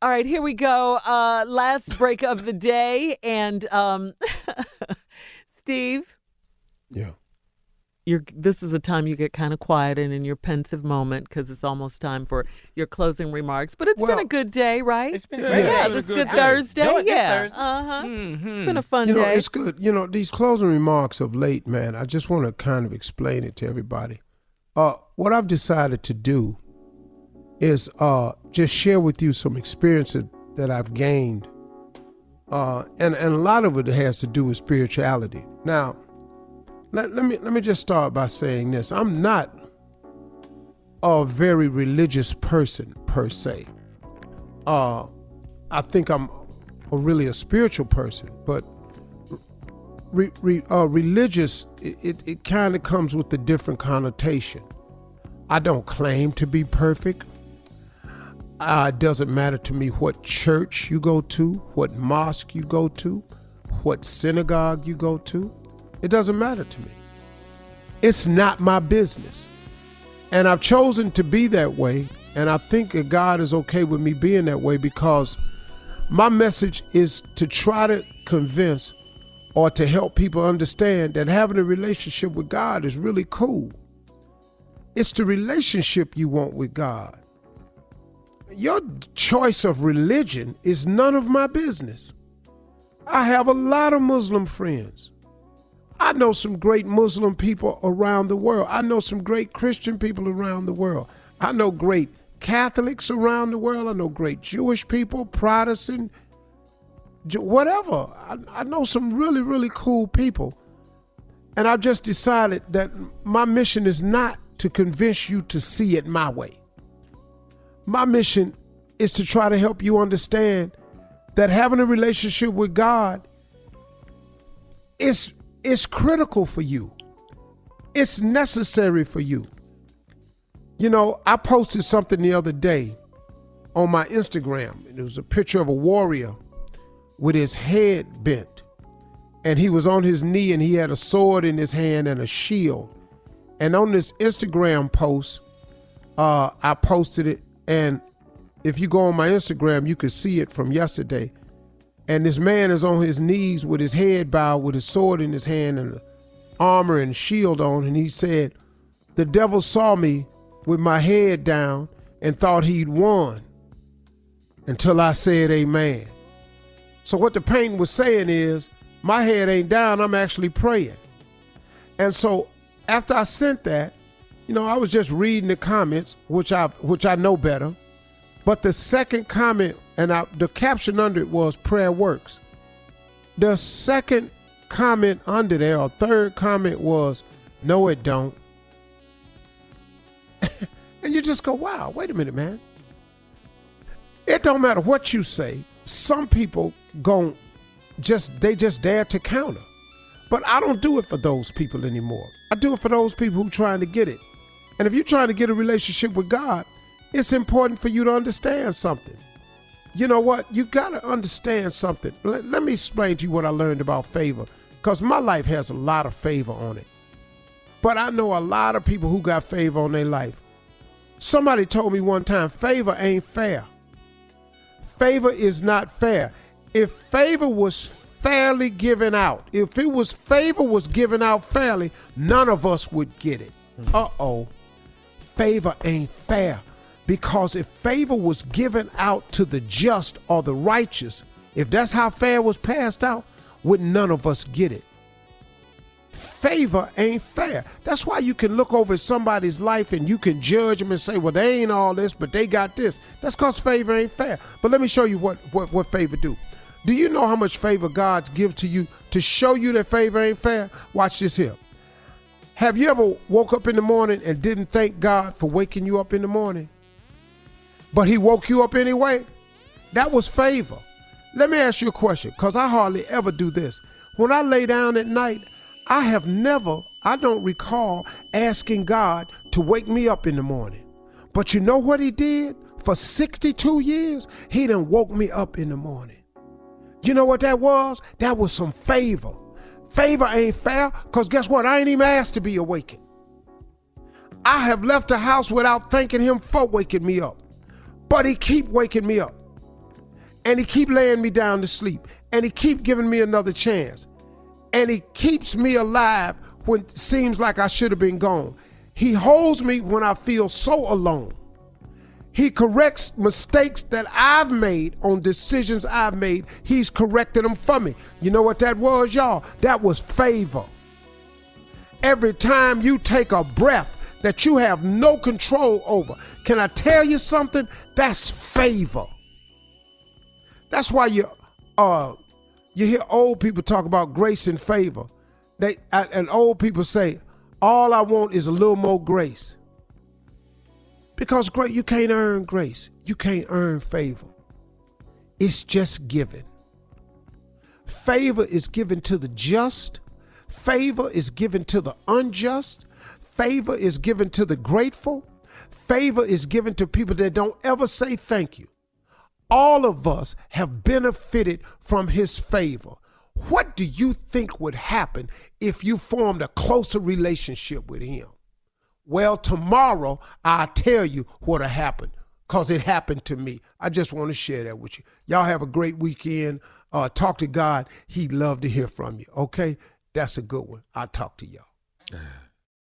All right, here we go. Uh, last break of the day, and um, Steve. Yeah. You're, this is a time you get kind of quiet and in your pensive moment because it's almost time for your closing remarks. But it's Well, been a good day, right? It's been Yeah, yeah, yeah, it this was good day. Thursday. No, yeah, Thursday. uh huh. Mhm. It's been a fun You know, day. it's good. You know, these closing remarks of late, man, I just want to kind of explain it to everybody. Uh, what I've decided to do is uh, just share with you some experiences that I've gained. Uh, and, and a lot of it has to do with spirituality. Now, let, let me let me just start by saying this. I'm not a very religious person per se. Uh, I think I'm a, really a spiritual person, but re, re, uh, religious it, it, it kind of comes with a different connotation. I don't claim to be perfect. Uh, it doesn't matter to me what church you go to, what mosque you go to, what synagogue you go to. It doesn't matter to me. It's not my business. And I've chosen to be that way. And I think that God is okay with me being that way because my message is to try to convince or to help people understand that having a relationship with God is really cool. It's the relationship you want with God. Your choice of religion is none of my business. I have a lot of Muslim friends. I know some great Muslim people around the world. I know some great Christian people around the world. I know great Catholics around the world. I know great Jewish people, Protestant, whatever. I, I know some really, really cool people. And I've just decided that my mission is not to convince you to see it my way. My mission is to try to help you understand that having a relationship with God is is critical for you. It's necessary for you. You know, I posted something the other day on my Instagram. It was a picture of a warrior with his head bent. And he was on his knee and he had a sword in his hand and a shield. And on this Instagram post, uh, I posted it. And if you go on my Instagram, you could see it from yesterday. And this man is on his knees with his head bowed, with his sword in his hand and armor and shield on. And he said, The devil saw me with my head down and thought he'd won until I said amen. So what the painting was saying is, my head ain't down, I'm actually praying. And so after I sent that, you know, I was just reading the comments, which I which I know better. But the second comment, and I, the caption under it was prayer works. The second comment under there, or third comment was, no, it don't. and you just go, wow, wait a minute, man. It don't matter what you say. Some people gon' just they just dare to counter. But I don't do it for those people anymore. I do it for those people who trying to get it. And if you're trying to get a relationship with God, it's important for you to understand something. You know what? You got to understand something. Let, let me explain to you what I learned about favor because my life has a lot of favor on it. But I know a lot of people who got favor on their life. Somebody told me one time favor ain't fair. Favor is not fair. If favor was fairly given out, if it was favor was given out fairly, none of us would get it. Uh oh. Favor ain't fair. Because if favor was given out to the just or the righteous, if that's how fair was passed out, would none of us get it? Favor ain't fair. That's why you can look over somebody's life and you can judge them and say, well, they ain't all this, but they got this. That's because favor ain't fair. But let me show you what, what, what favor do. Do you know how much favor God gives to you to show you that favor ain't fair? Watch this here. Have you ever woke up in the morning and didn't thank God for waking you up in the morning? But he woke you up anyway? That was favor. Let me ask you a question, because I hardly ever do this. When I lay down at night, I have never, I don't recall asking God to wake me up in the morning. But you know what he did? For 62 years, he done woke me up in the morning. You know what that was? That was some favor. Favor ain't fair, because guess what? I ain't even asked to be awakened. I have left the house without thanking him for waking me up. But he keep waking me up. And he keep laying me down to sleep. And he keep giving me another chance. And he keeps me alive when it seems like I should have been gone. He holds me when I feel so alone. He corrects mistakes that I've made on decisions I've made. He's corrected them for me. You know what that was, y'all? That was favor. Every time you take a breath that you have no control over, can I tell you something? That's favor. That's why you uh you hear old people talk about grace and favor. They and old people say, "All I want is a little more grace." Because great, you can't earn grace. You can't earn favor. It's just given. Favor is given to the just. Favor is given to the unjust. Favor is given to the grateful. Favor is given to people that don't ever say thank you. All of us have benefited from his favor. What do you think would happen if you formed a closer relationship with him? Well, tomorrow I'll tell you what'll happen because it happened to me. I just want to share that with you. Y'all have a great weekend. Uh, talk to God. He'd love to hear from you. Okay? That's a good one. I'll talk to y'all.